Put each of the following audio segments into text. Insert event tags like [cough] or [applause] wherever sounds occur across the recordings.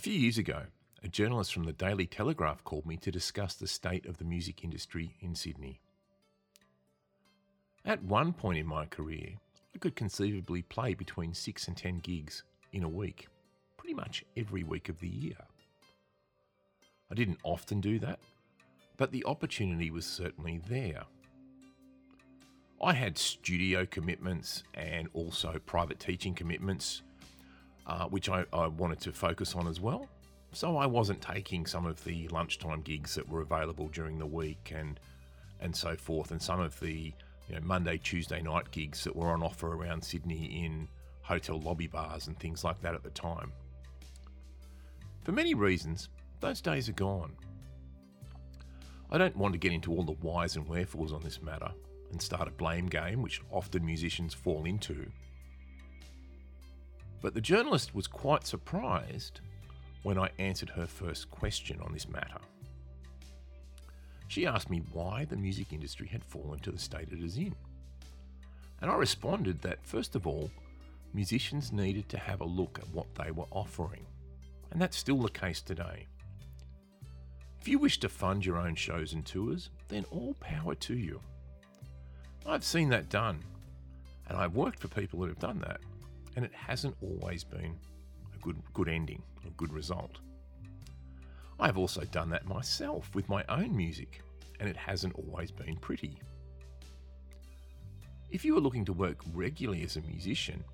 A few years ago, a journalist from the Daily Telegraph called me to discuss the state of the music industry in Sydney. At one point in my career, I could conceivably play between six and ten gigs in a week, pretty much every week of the year. I didn't often do that, but the opportunity was certainly there. I had studio commitments and also private teaching commitments, uh, which I, I wanted to focus on as well. So I wasn't taking some of the lunchtime gigs that were available during the week and and so forth, and some of the you know, Monday, Tuesday night gigs that were on offer around Sydney in hotel lobby bars and things like that at the time. For many reasons, those days are gone. I don't want to get into all the whys and wherefores on this matter and start a blame game, which often musicians fall into. But the journalist was quite surprised when I answered her first question on this matter. She asked me why the music industry had fallen to the state it is in. And I responded that, first of all, musicians needed to have a look at what they were offering. And that's still the case today. If you wish to fund your own shows and tours, then all power to you. I've seen that done, and I've worked for people who have done that, and it hasn't always been a good, good ending, a good result. I've also done that myself with my own music, and it hasn't always been pretty. If you are looking to work regularly as a musician,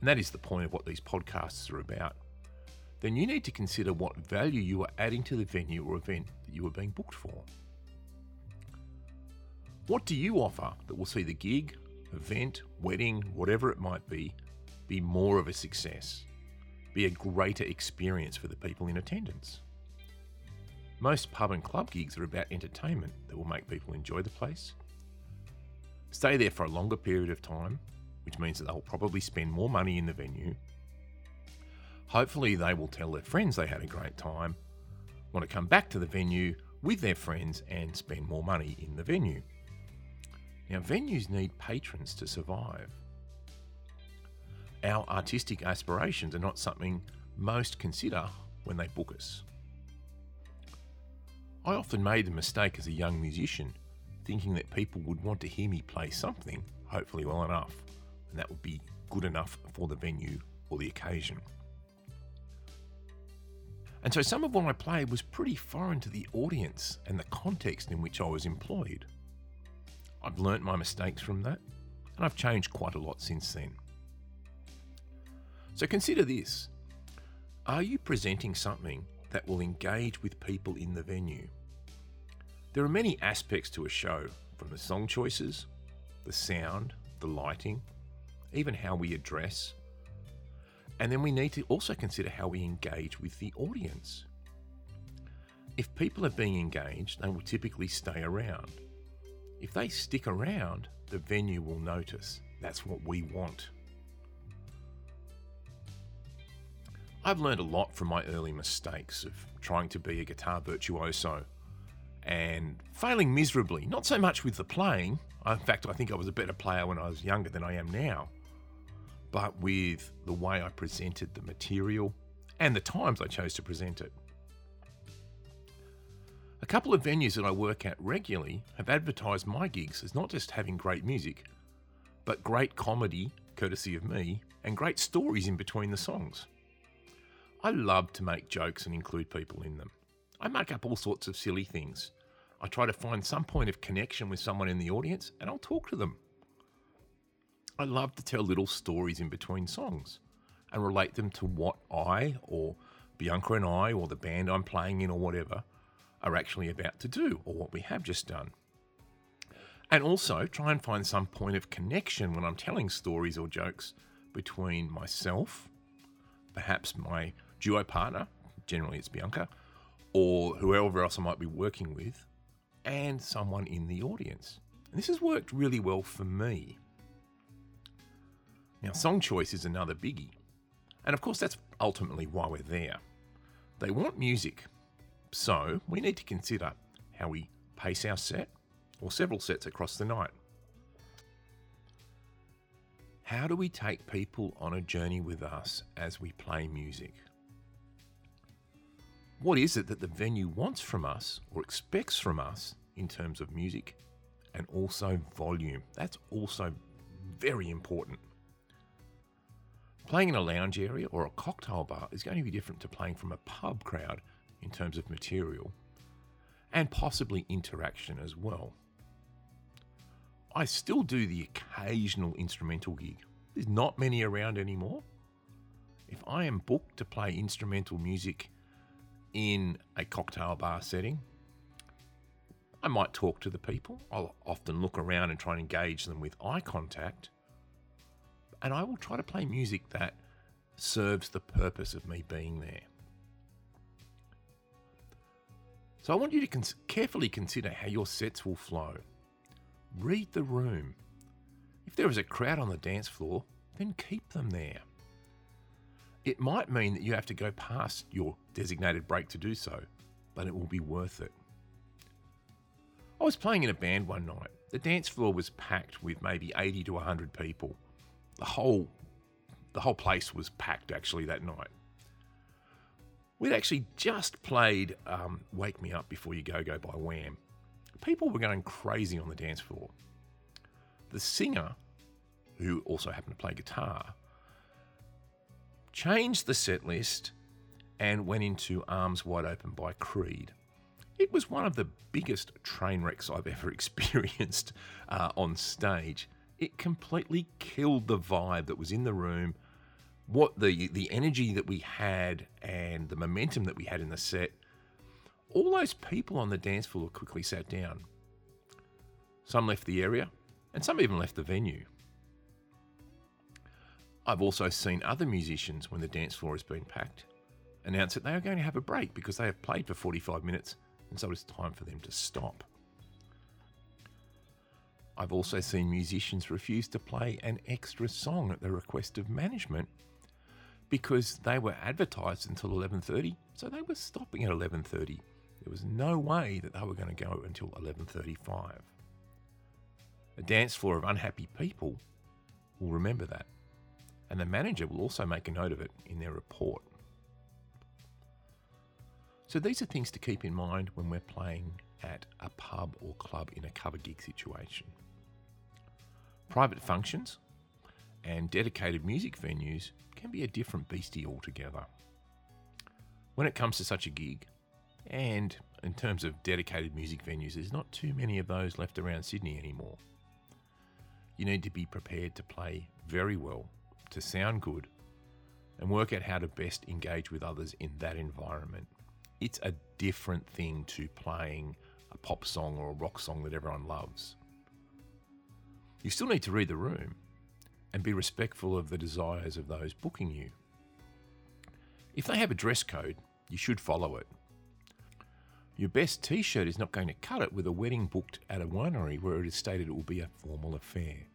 and that is the point of what these podcasts are about, then you need to consider what value you are adding to the venue or event that you are being booked for. What do you offer that will see the gig, event, wedding, whatever it might be, be more of a success? Be a greater experience for the people in attendance? Most pub and club gigs are about entertainment that will make people enjoy the place, stay there for a longer period of time, which means that they'll probably spend more money in the venue. Hopefully, they will tell their friends they had a great time, want to come back to the venue with their friends and spend more money in the venue. Now, venues need patrons to survive. Our artistic aspirations are not something most consider when they book us. I often made the mistake as a young musician, thinking that people would want to hear me play something, hopefully well enough, and that would be good enough for the venue or the occasion. And so some of what I played was pretty foreign to the audience and the context in which I was employed. I've learnt my mistakes from that, and I've changed quite a lot since then. So consider this Are you presenting something that will engage with people in the venue? There are many aspects to a show, from the song choices, the sound, the lighting, even how we address. And then we need to also consider how we engage with the audience. If people are being engaged, they will typically stay around. If they stick around, the venue will notice. That's what we want. I've learned a lot from my early mistakes of trying to be a guitar virtuoso and failing miserably. Not so much with the playing. In fact, I think I was a better player when I was younger than I am now. But with the way I presented the material and the times I chose to present it. A couple of venues that I work at regularly have advertised my gigs as not just having great music, but great comedy, courtesy of me, and great stories in between the songs. I love to make jokes and include people in them. I make up all sorts of silly things. I try to find some point of connection with someone in the audience and I'll talk to them. I love to tell little stories in between songs and relate them to what I or Bianca and I or the band I'm playing in or whatever are actually about to do or what we have just done. And also try and find some point of connection when I'm telling stories or jokes between myself, perhaps my duo partner, generally it's Bianca, or whoever else I might be working with, and someone in the audience. And this has worked really well for me. Now, song choice is another biggie. And of course, that's ultimately why we're there. They want music. So we need to consider how we pace our set or several sets across the night. How do we take people on a journey with us as we play music? What is it that the venue wants from us or expects from us in terms of music and also volume? That's also very important. Playing in a lounge area or a cocktail bar is going to be different to playing from a pub crowd in terms of material and possibly interaction as well. I still do the occasional instrumental gig. There's not many around anymore. If I am booked to play instrumental music in a cocktail bar setting, I might talk to the people. I'll often look around and try and engage them with eye contact and I will try to play music that serves the purpose of me being there. So I want you to cons- carefully consider how your sets will flow. Read the room. If there is a crowd on the dance floor, then keep them there. It might mean that you have to go past your designated break to do so, but it will be worth it. I was playing in a band one night. The dance floor was packed with maybe 80 to 100 people the whole the whole place was packed actually that night. We'd actually just played um, "Wake Me Up Before You Go Go" by Wham. People were going crazy on the dance floor. The singer, who also happened to play guitar, changed the set list and went into Arms Wide Open by Creed. It was one of the biggest train wrecks I've [laughs] ever experienced uh, on stage it completely killed the vibe that was in the room. What the the energy that we had and the momentum that we had in the set. All those people on the dance floor quickly sat down. Some left the area, and some even left the venue. I've also seen other musicians, when the dance floor has been packed, announce that they are going to have a break because they have played for 45 minutes and so it's time for them to stop. I've also seen musicians refuse to play an extra song at the request of management because they were advertised until 11:30, so they were stopping at 11:30. There was no way that they were going to go until 11:35. A dance floor of unhappy people will remember that, and the manager will also make a note of it in their report. So these are things to keep in mind when we're playing at a pub or club in a cover gig situation. Private functions and dedicated music venues can be a different beastie altogether. When it comes to such a gig, and in terms of dedicated music venues, there's not too many of those left around Sydney anymore. You need to be prepared to play very well, to sound good, and work out how to best engage with others in that environment. It's a different thing to playing a pop song or a rock song that everyone loves. You still need to read the room and be respectful of the desires of those booking you. If they have a dress code, you should follow it. Your best t shirt is not going to cut it with a wedding booked at a winery where it is stated it will be a formal affair.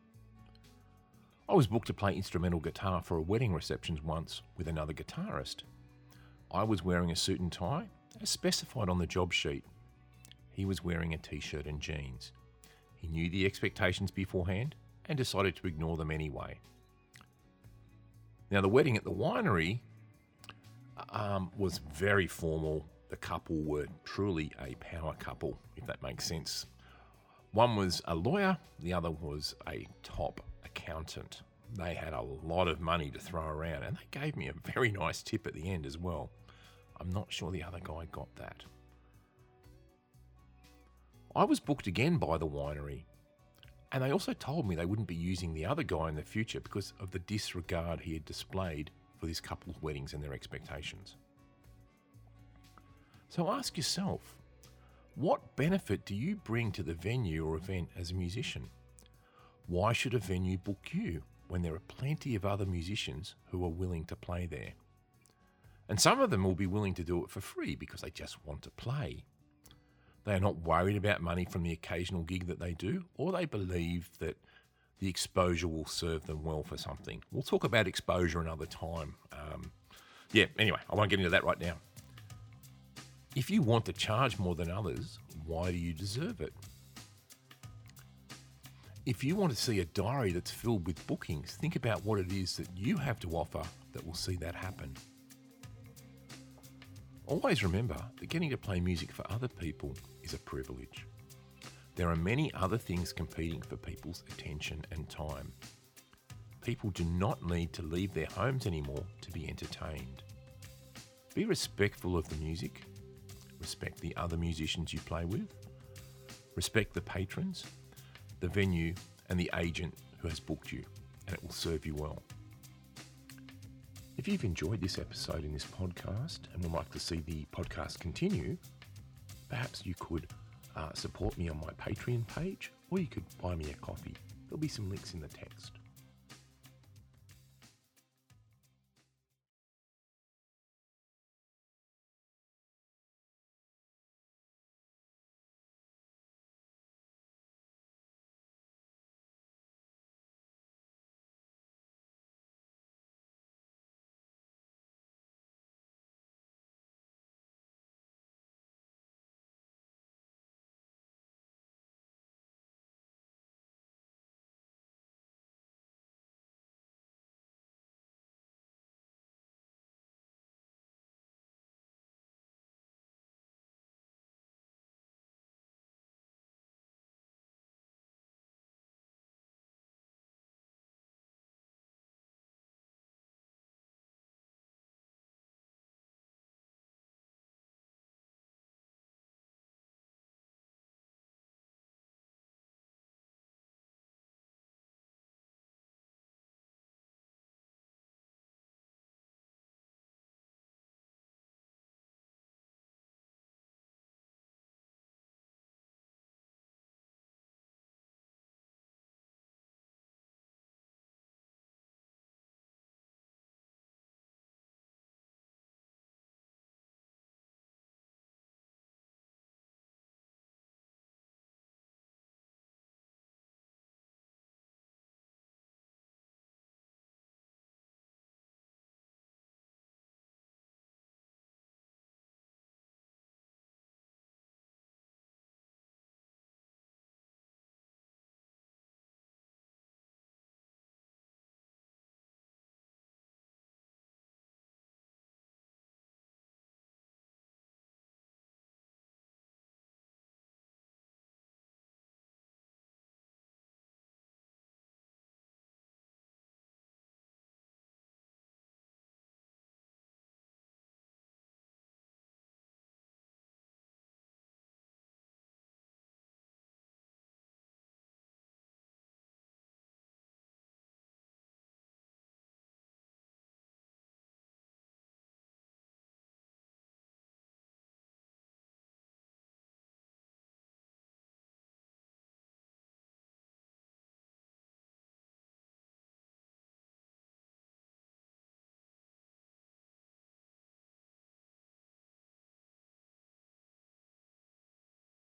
I was booked to play instrumental guitar for a wedding reception once with another guitarist. I was wearing a suit and tie, as specified on the job sheet. He was wearing a t shirt and jeans. He knew the expectations beforehand and decided to ignore them anyway. Now, the wedding at the winery um, was very formal. The couple were truly a power couple, if that makes sense. One was a lawyer, the other was a top accountant. They had a lot of money to throw around, and they gave me a very nice tip at the end as well. I'm not sure the other guy got that. I was booked again by the winery, and they also told me they wouldn't be using the other guy in the future because of the disregard he had displayed for this couple's weddings and their expectations. So ask yourself what benefit do you bring to the venue or event as a musician? Why should a venue book you when there are plenty of other musicians who are willing to play there? And some of them will be willing to do it for free because they just want to play. They are not worried about money from the occasional gig that they do, or they believe that the exposure will serve them well for something. We'll talk about exposure another time. Um, yeah, anyway, I won't get into that right now. If you want to charge more than others, why do you deserve it? If you want to see a diary that's filled with bookings, think about what it is that you have to offer that will see that happen. Always remember that getting to play music for other people is a privilege. There are many other things competing for people's attention and time. People do not need to leave their homes anymore to be entertained. Be respectful of the music, respect the other musicians you play with, respect the patrons, the venue, and the agent who has booked you, and it will serve you well. If you've enjoyed this episode in this podcast and would like to see the podcast continue, perhaps you could uh, support me on my Patreon page or you could buy me a coffee. There'll be some links in the text.